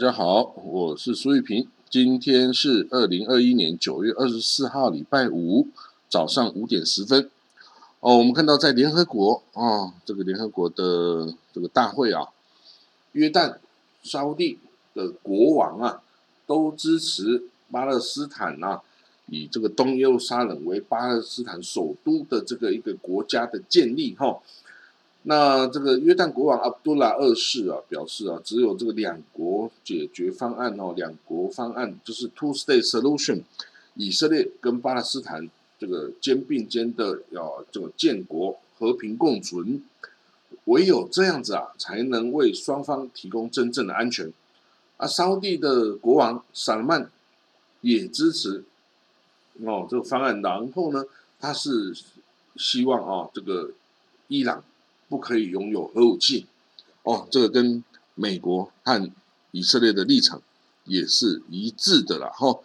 大家好，我是苏玉平。今天是二零二一年九月二十四号，礼拜五早上五点十分。哦，我们看到在联合国啊，这个联合国的这个大会啊，约旦、沙地的国王啊，都支持巴勒斯坦啊，以这个东耶路撒冷为巴勒斯坦首都的这个一个国家的建立哈。那这个约旦国王阿卜杜拉二世啊表示啊，只有这个两国解决方案哦，两国方案就是 two state solution，以色列跟巴勒斯坦这个肩并肩的要这个建国和平共存，唯有这样子啊，才能为双方提供真正的安全。啊，沙地的国王萨勒曼也支持哦这个方案，然后呢，他是希望啊这个伊朗。不可以拥有核武器，哦，这个跟美国和以色列的立场也是一致的了哈。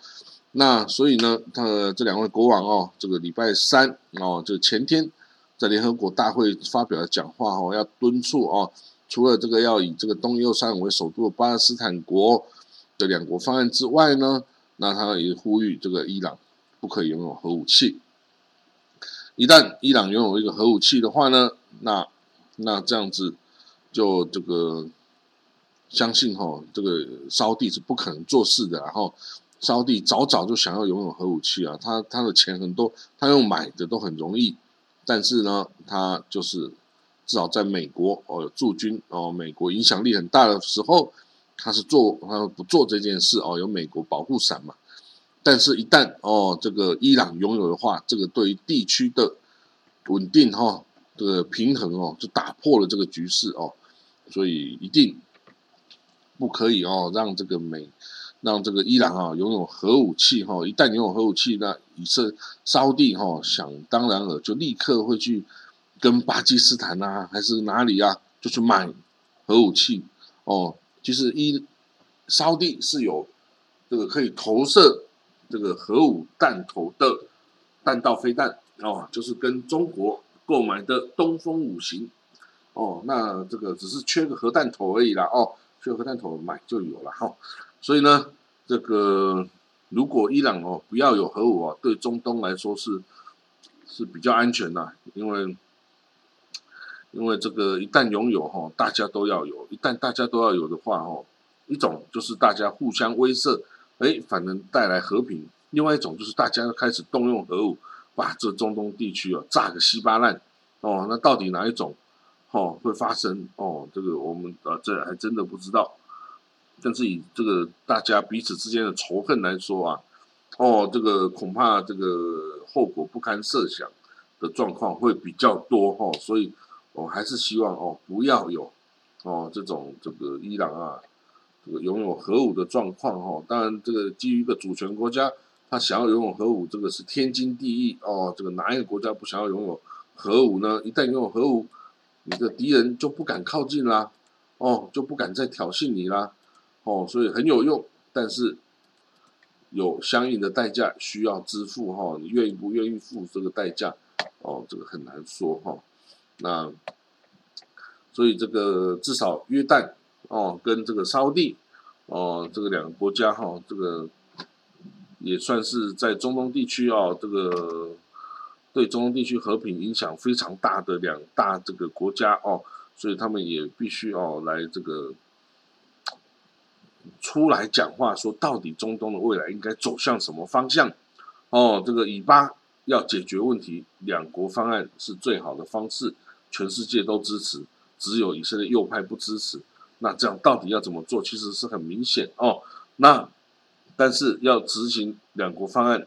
那所以呢，他这两位国王哦，这个礼拜三哦，就前天在联合国大会发表的讲话哦，要敦促哦，除了这个要以这个东耶路撒冷为首都的巴勒斯坦国的两国方案之外呢，那他也呼吁这个伊朗不可以拥有核武器。一旦伊朗拥有一个核武器的话呢，那那这样子，就这个相信哈，这个烧地是不可能做事的。然后烧地早早就想要拥有核武器啊，他他的钱很多，他用买的都很容易。但是呢，他就是至少在美国哦驻军哦，美国影响力很大的时候，他是做他不做这件事哦，有美国保护伞嘛。但是，一旦哦这个伊朗拥有的话，这个对于地区的稳定哈。这个平衡哦，就打破了这个局势哦，所以一定不可以哦，让这个美，让这个伊朗啊拥有核武器哈。一旦拥有核武器，那以色沙地哈想当然了，就立刻会去跟巴基斯坦啊，还是哪里啊，就去买核武器哦。其实伊沙地是有这个可以投射这个核武弹头的弹道飞弹哦，就是跟中国。购买的东风五型，哦，那这个只是缺个核弹头而已啦，哦，缺核弹头买就有了哈。所以呢，这个如果伊朗哦不要有核武啊，对中东来说是是比较安全的，因为因为这个一旦拥有哈，大家都要有，一旦大家都要有的话哦，一种就是大家互相威慑，哎，反能带来和平；，另外一种就是大家开始动用核武。把这中东地区哦炸个稀巴烂哦，那到底哪一种哦会发生哦？这个我们呃这还真的不知道。但是以这个大家彼此之间的仇恨来说啊，哦，这个恐怕这个后果不堪设想的状况会比较多哈。所以我还是希望哦不要有哦这种这个伊朗啊这个拥有核武的状况哈。当然，这个基于一个主权国家。他想要拥有核武，这个是天经地义哦。这个哪一个国家不想要拥有核武呢？一旦拥有核武，你的敌人就不敢靠近啦，哦，就不敢再挑衅你啦，哦，所以很有用，但是有相应的代价需要支付哈。你愿意不愿意付这个代价？哦，这个很难说哈。那所以这个至少约旦哦，跟这个沙地哦，这个两个国家哈，这个。也算是在中东地区哦，这个对中东地区和平影响非常大的两大这个国家哦，所以他们也必须哦来这个出来讲话，说到底中东的未来应该走向什么方向？哦，这个以巴要解决问题，两国方案是最好的方式，全世界都支持，只有以色列右派不支持。那这样到底要怎么做？其实是很明显哦，那。但是要执行两国方案，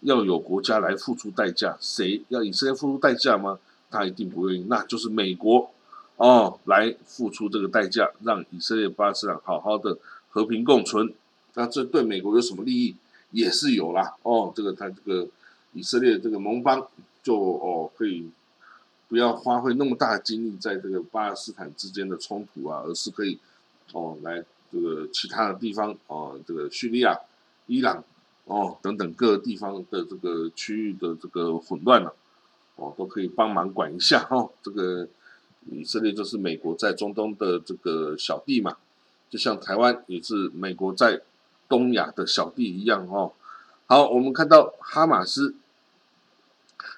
要有国家来付出代价。谁要以色列付出代价吗？他一定不愿意。那就是美国哦，来付出这个代价，让以色列巴勒斯坦好好的和平共存。那这对美国有什么利益？也是有啦。哦，这个他这个以色列这个盟邦就哦可以不要花费那么大的精力在这个巴勒斯坦之间的冲突啊，而是可以哦来。这个其他的地方哦，这个叙利亚、伊朗哦等等各地方的这个区域的这个混乱了，哦都可以帮忙管一下哈。这个以色列就是美国在中东的这个小弟嘛，就像台湾也是美国在东亚的小弟一样哦。好，我们看到哈马斯，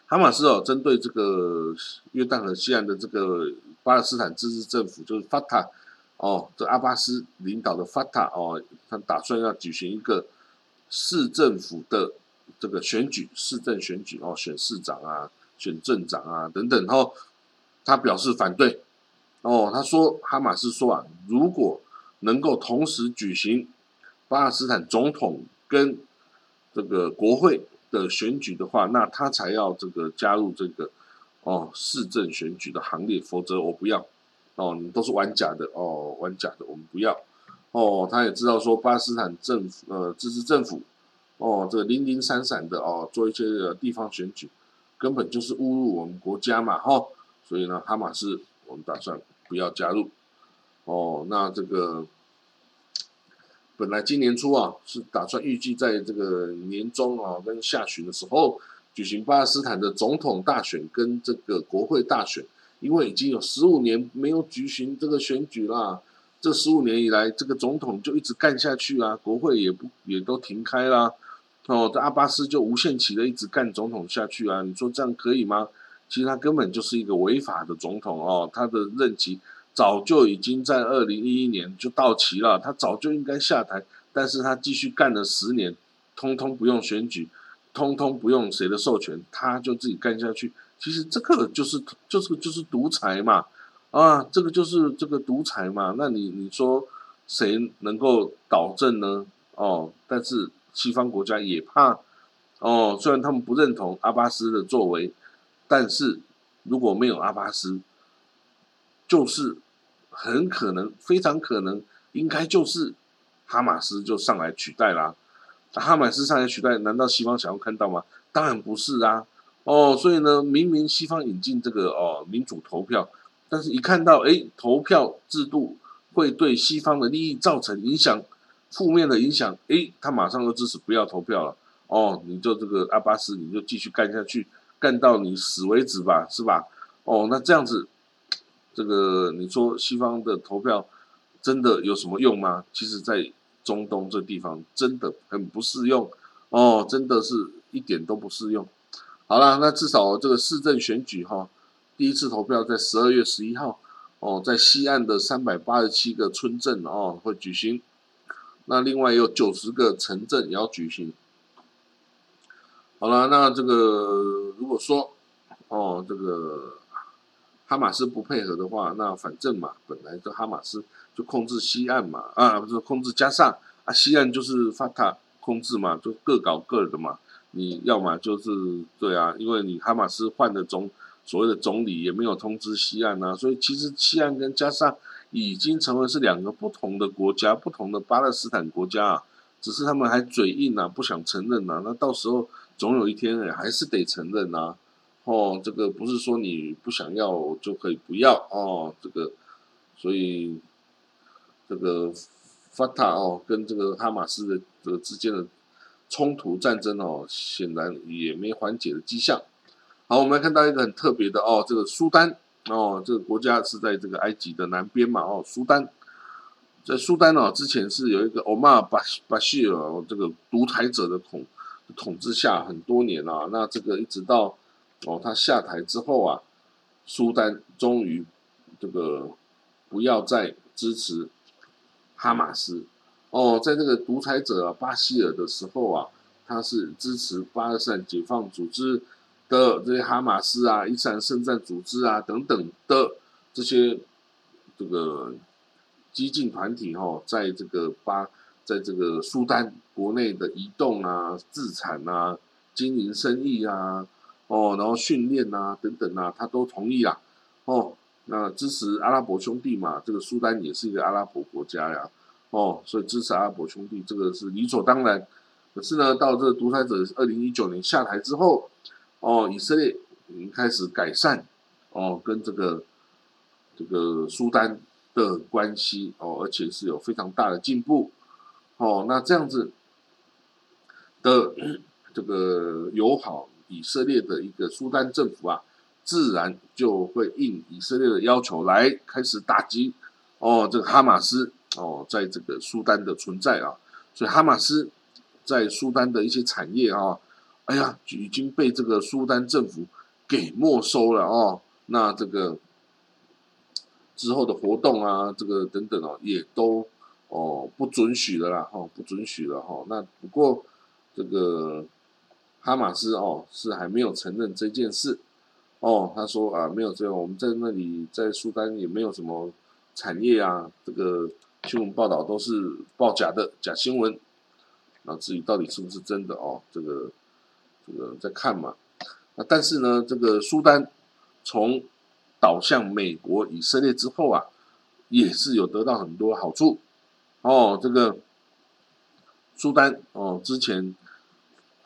哈马斯哦，针对这个约旦河西岸的这个巴勒斯坦自治政府，就是法塔哦，这阿巴斯领导的法塔哦，他打算要举行一个市政府的这个选举，市政选举哦，选市长啊，选镇长啊等等然后，他表示反对。哦，他说哈马斯说啊，如果能够同时举行巴勒斯坦总统跟这个国会的选举的话，那他才要这个加入这个哦市政选举的行列，否则我不要。哦，你都是玩假的哦，玩假的我们不要哦。他也知道说巴基斯坦政府呃自治政府哦这个零零散散的哦做一些地方选举，根本就是侮辱我们国家嘛哈，所以呢哈马斯我们打算不要加入哦，那这个。本来今年初啊，是打算预计在这个年中啊跟下旬的时候举行巴勒斯坦的总统大选跟这个国会大选，因为已经有十五年没有举行这个选举啦。这十五年以来，这个总统就一直干下去啊，国会也不也都停开啦。哦，这阿巴斯就无限期的一直干总统下去啊，你说这样可以吗？其实他根本就是一个违法的总统哦，他的任期。早就已经在二零一一年就到期了，他早就应该下台，但是他继续干了十年，通通不用选举，通通不用谁的授权，他就自己干下去。其实这个就是就是就是独裁嘛，啊，这个就是这个独裁嘛。那你你说谁能够导正呢？哦，但是西方国家也怕哦，虽然他们不认同阿巴斯的作为，但是如果没有阿巴斯。就是很可能，非常可能，应该就是哈马斯就上来取代啦。哈马斯上来取代，难道西方想要看到吗？当然不是啊。哦，所以呢，明明西方引进这个哦民主投票，但是一看到哎投票制度会对西方的利益造成影响，负面的影响，哎，他马上就支持不要投票了。哦，你就这个阿巴斯，你就继续干下去，干到你死为止吧，是吧？哦，那这样子。这个你说西方的投票真的有什么用吗？其实，在中东这地方真的很不适用哦，真的是一点都不适用。好了，那至少这个市政选举哈，第一次投票在十二月十一号哦，在西岸的三百八十七个村镇哦会举行，那另外有九十个城镇也要举行。好了，那这个如果说哦这个。哈马斯不配合的话，那反正嘛，本来这哈马斯就控制西岸嘛，啊，不是控制加上啊，西岸就是法塔控制嘛，就各搞各的嘛。你要么就是对啊，因为你哈马斯换的总所谓的总理也没有通知西岸啊，所以其实西岸跟加上已经成为是两个不同的国家，不同的巴勒斯坦国家啊，只是他们还嘴硬啊，不想承认呐。那到时候总有一天还是得承认呐。哦，这个不是说你不想要就可以不要哦，这个，所以这个法塔哦跟这个哈马斯的这个之间的冲突战争哦，显然也没缓解的迹象。好，我们看到一个很特别的哦，这个苏丹哦，这个国家是在这个埃及的南边嘛哦，苏丹在苏丹哦，之前是有一个欧马巴巴希尔这个独裁者的统统治下很多年啊，那这个一直到。哦，他下台之后啊，苏丹终于这个不要再支持哈马斯。哦，在这个独裁者啊巴希尔的时候啊，他是支持巴勒斯坦解放组织的这些哈马斯啊、伊斯兰圣战组织啊等等的这些这个激进团体哈，在这个巴在这个苏丹国内的移动啊、自产啊、经营生意啊。哦，然后训练啊，等等啊，他都同意啦。哦，那支持阿拉伯兄弟嘛，这个苏丹也是一个阿拉伯国家呀。哦，所以支持阿拉伯兄弟，这个是理所当然。可是呢，到这个独裁者二零一九年下台之后，哦，以色列已经开始改善哦，跟这个这个苏丹的关系哦，而且是有非常大的进步。哦，那这样子的这个友好。以色列的一个苏丹政府啊，自然就会应以色列的要求来开始打击哦，这个哈马斯哦，在这个苏丹的存在啊，所以哈马斯在苏丹的一些产业啊，哎呀，已经被这个苏丹政府给没收了哦。那这个之后的活动啊，这个等等哦，也都哦不准许了啦，哦不准许了哈。那不过这个哈马斯哦是还没有承认这件事哦，他说啊没有这样，我们在那里在苏丹也没有什么产业啊，这个新闻报道都是报假的假新闻。那至于到底是不是真的哦，这个这个在看嘛。那但是呢，这个苏丹。从倒向美国、以色列之后啊，也是有得到很多好处哦。这个苏丹哦，之前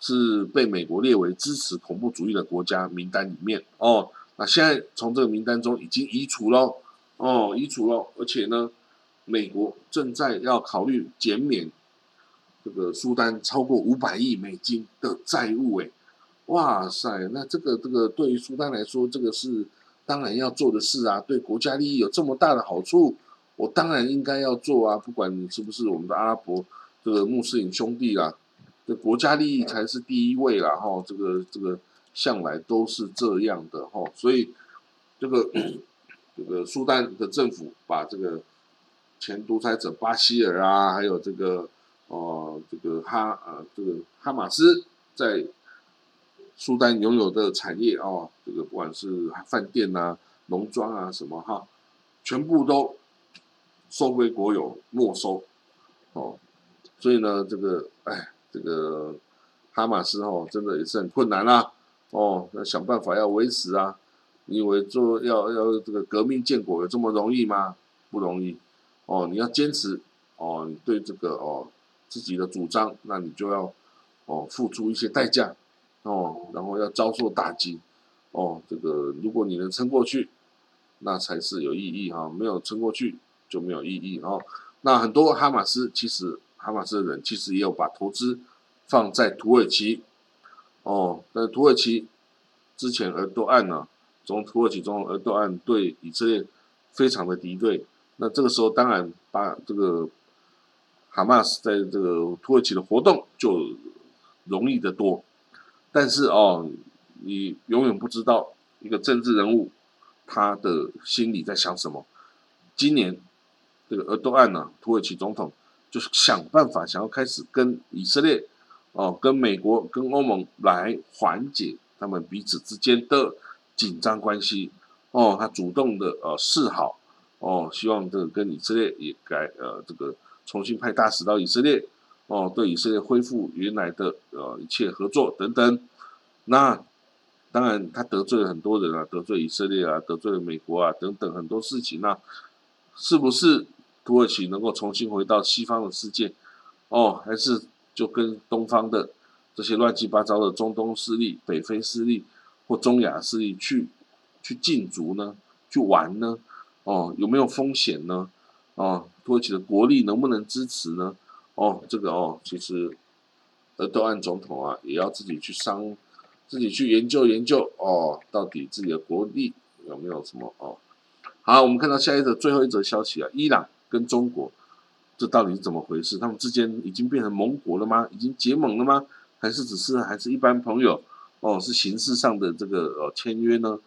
是被美国列为支持恐怖主义的国家名单里面哦。那现在从这个名单中已经移除了哦，移除了，而且呢，美国正在要考虑减免这个苏丹超过五百亿美金的债务诶。哇塞，那这个这个对于苏丹来说，这个是当然要做的事啊，对国家利益有这么大的好处，我当然应该要做啊，不管你是不是我们的阿拉伯这个穆斯林兄弟啦，这国家利益才是第一位啦，哈，这个这个向来都是这样的哈，所以这个 这个苏丹的政府把这个前独裁者巴希尔啊，还有这个哦这个哈啊这个哈马斯在。苏丹拥有的产业哦，这个不管是饭店啊、农庄啊什么哈，全部都收归国有，没收哦。所以呢，这个哎，这个哈马斯哦，真的也是很困难啦哦，要想办法要维持啊。你以为做要要这个革命建国有这么容易吗？不容易哦。你要坚持哦，你对这个哦自己的主张，那你就要哦付出一些代价。哦，然后要遭受打击，哦，这个如果你能撑过去，那才是有意义哈。没有撑过去就没有意义哦。那很多哈马斯其实哈马斯的人其实也有把投资放在土耳其，哦，但土耳其之前尔多案呢，从土耳其中尔多案对以色列非常的敌对，那这个时候当然把这个哈马斯在这个土耳其的活动就容易得多。但是哦，你永远不知道一个政治人物他的心里在想什么。今年这个俄多安呢，土耳其总统就是想办法想要开始跟以色列哦，跟美国、跟欧盟来缓解他们彼此之间的紧张关系哦。他主动的呃示好哦，希望这个跟以色列也该呃这个重新派大使到以色列。哦，对以色列恢复原来的呃一切合作等等，那当然他得罪了很多人啊，得罪以色列啊，得罪了美国啊等等很多事情那是不是土耳其能够重新回到西方的世界？哦，还是就跟东方的这些乱七八糟的中东势力、北非势力或中亚势力去去禁足呢？去玩呢？哦，有没有风险呢？哦，土耳其的国力能不能支持呢？哦，这个哦，其实，呃，多安总统啊，也要自己去商，自己去研究研究哦，到底自己的国力有没有什么哦？好，我们看到下一则最后一则消息啊，伊朗跟中国，这到底是怎么回事？他们之间已经变成盟国了吗？已经结盟了吗？还是只是还是一般朋友？哦，是形式上的这个呃签约呢？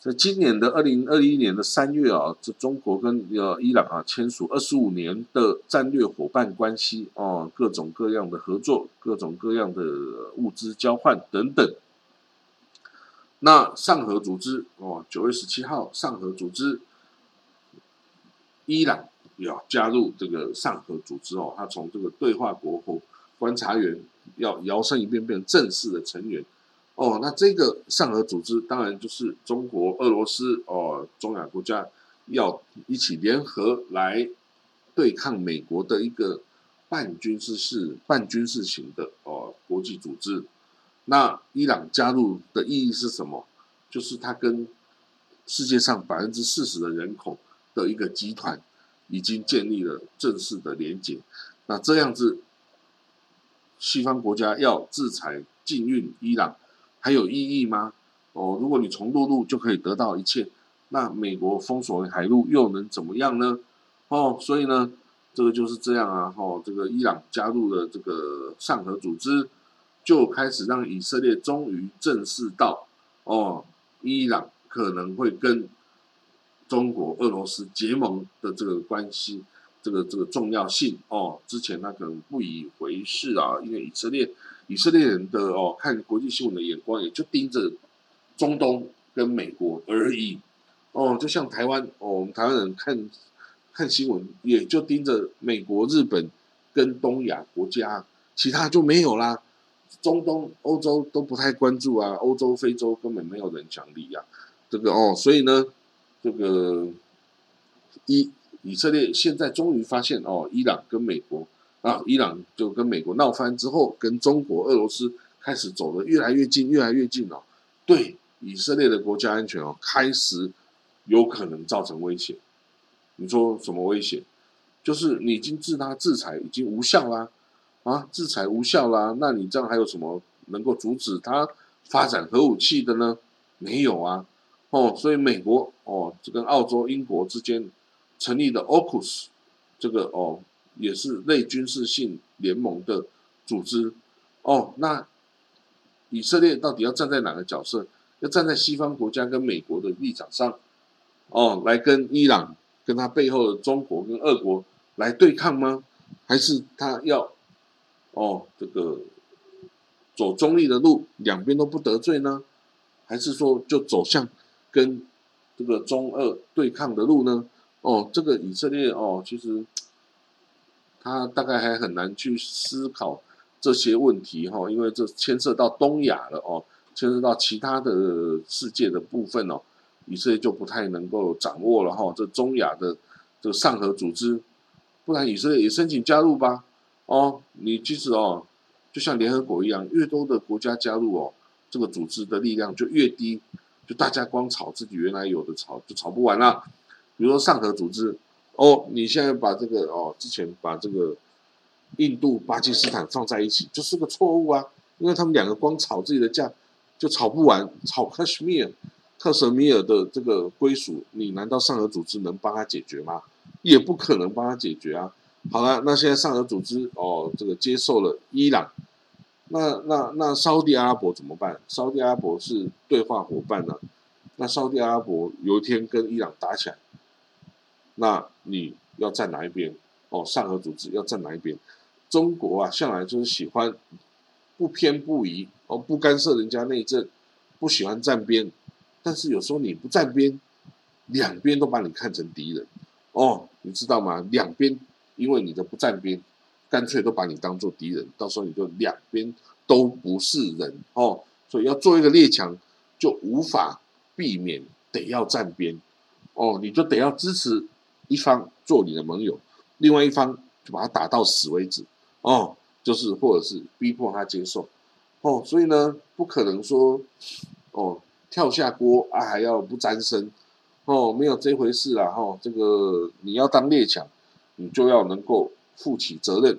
在今年的二零二一年的三月啊，这中国跟呃伊朗啊签署二十五年的战略伙伴关系哦，各种各样的合作，各种各样的物资交换等等。那上合组织哦，九月十七号，上合组织，伊朗要加入这个上合组织哦，他从这个对话国和观察员要摇身一变变成正式的成员。哦，那这个上合组织当然就是中国、俄罗斯哦，中亚国家要一起联合来对抗美国的一个半军事式、半军事型的哦国际组织。那伊朗加入的意义是什么？就是它跟世界上百分之四十的人口的一个集团已经建立了正式的连结。那这样子，西方国家要制裁禁运伊朗。还有意义吗？哦，如果你从陆路就可以得到一切，那美国封锁海路又能怎么样呢？哦，所以呢，这个就是这样啊，哦，这个伊朗加入了这个上合组织，就开始让以色列终于正视到，哦，伊朗可能会跟中国、俄罗斯结盟的这个关系，这个这个重要性哦，之前他可能不以为事啊，因为以色列以色列人的哦看国际新闻的眼光也就盯着中东跟美国而已，哦，就像台湾哦，我们台湾人看。看新闻也就盯着美国、日本跟东亚国家，其他就没有啦。中东、欧洲都不太关注啊，欧洲、非洲根本没有人讲理啊。这个哦，所以呢，这个以以色列现在终于发现哦，伊朗跟美国啊，伊朗就跟美国闹翻之后，跟中国、俄罗斯开始走得越来越近，越来越近了。对以色列的国家安全哦，开始有可能造成威胁。你说什么威胁？就是你已经制他制裁已经无效啦，啊，制裁无效啦，那你这样还有什么能够阻止他发展核武器的呢？没有啊，哦，所以美国哦，这跟澳洲、英国之间成立的 AUKUS 这个哦，也是类军事性联盟的组织哦。那以色列到底要站在哪个角色？要站在西方国家跟美国的立场上哦，来跟伊朗。跟他背后的中国跟俄国来对抗吗？还是他要哦这个走中立的路，两边都不得罪呢？还是说就走向跟这个中俄对抗的路呢？哦，这个以色列哦，其实他大概还很难去思考这些问题哈，因为这牵涉到东亚了哦，牵涉到其他的世界的部分哦。以色列就不太能够掌握了哈，这中亚的这个上合组织，不然以色列也申请加入吧。哦，你即使哦，就像联合国一样，越多的国家加入哦，这个组织的力量就越低，就大家光吵自己原来有的吵就吵不完了。比如说上合组织，哦，你现在把这个哦，之前把这个印度、巴基斯坦放在一起，就是个错误啊，因为他们两个光吵自己的架就吵不完，吵克什米尔，克。什米尔的这个归属，你难道上合组织能帮他解决吗？也不可能帮他解决啊！好了，那现在上合组织哦，这个接受了伊朗，那那那沙地阿拉伯怎么办？沙地阿拉伯是对话伙伴呢，那沙地阿拉伯有一天跟伊朗打起来，那你要站哪一边？哦，上合组织要站哪一边？中国啊，向来就是喜欢不偏不倚，哦，不干涉人家内政，不喜欢站边。但是有时候你不站边，两边都把你看成敌人，哦，你知道吗？两边因为你的不站边，干脆都把你当做敌人，到时候你就两边都不是人哦。所以要做一个列强，就无法避免得要站边，哦，你就得要支持一方做你的盟友，另外一方就把他打到死为止，哦，就是或者是逼迫他接受，哦，所以呢，不可能说，哦。跳下锅啊，还要不沾身哦，没有这回事啦哈。这个你要当列强，你就要能够负起责任，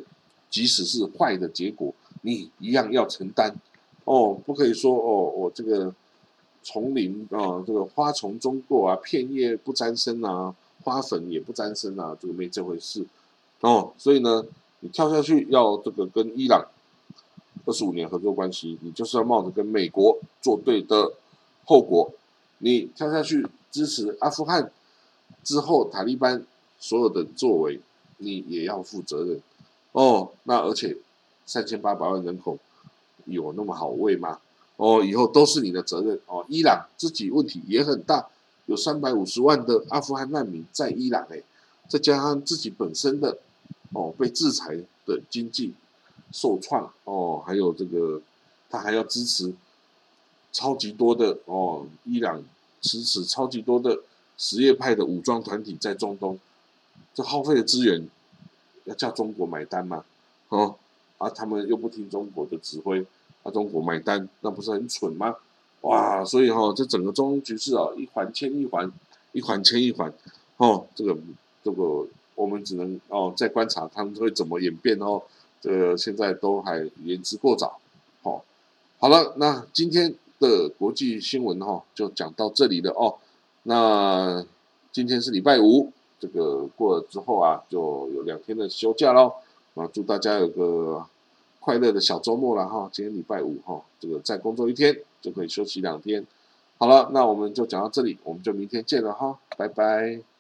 即使是坏的结果，你一样要承担哦。不可以说哦，我这个丛林啊，这个花丛中过啊，片叶不沾身啊，花粉也不沾身啊，这个没这回事哦。所以呢，你跳下去要这个跟伊朗二十五年合作关系，你就是要冒着跟美国作对的。后果，你跳下去支持阿富汗之后，塔利班所有的作为，你也要负责任哦。那而且三千八百万人口有那么好喂吗？哦，以后都是你的责任哦。伊朗自己问题也很大，有三百五十万的阿富汗难民在伊朗哎，再加上自己本身的哦被制裁的经济受创哦，还有这个他还要支持。超级多的哦，伊朗支持超级多的什叶派的武装团体在中东，这耗费的资源要叫中国买单吗？哦，啊，他们又不听中国的指挥，啊，中国买单，那不是很蠢吗？哇，所以哈，这整个中局势啊，一环牵一环，一环牵一环，哦，这个这个我们只能哦再观察他们会怎么演变哦，这个现在都还言之过早。好，好了，那今天。的国际新闻哈，就讲到这里了哦。那今天是礼拜五，这个过了之后啊，就有两天的休假喽。啊，祝大家有个快乐的小周末了哈。今天礼拜五哈，这个再工作一天就可以休息两天。好了，那我们就讲到这里，我们就明天见了哈，拜拜。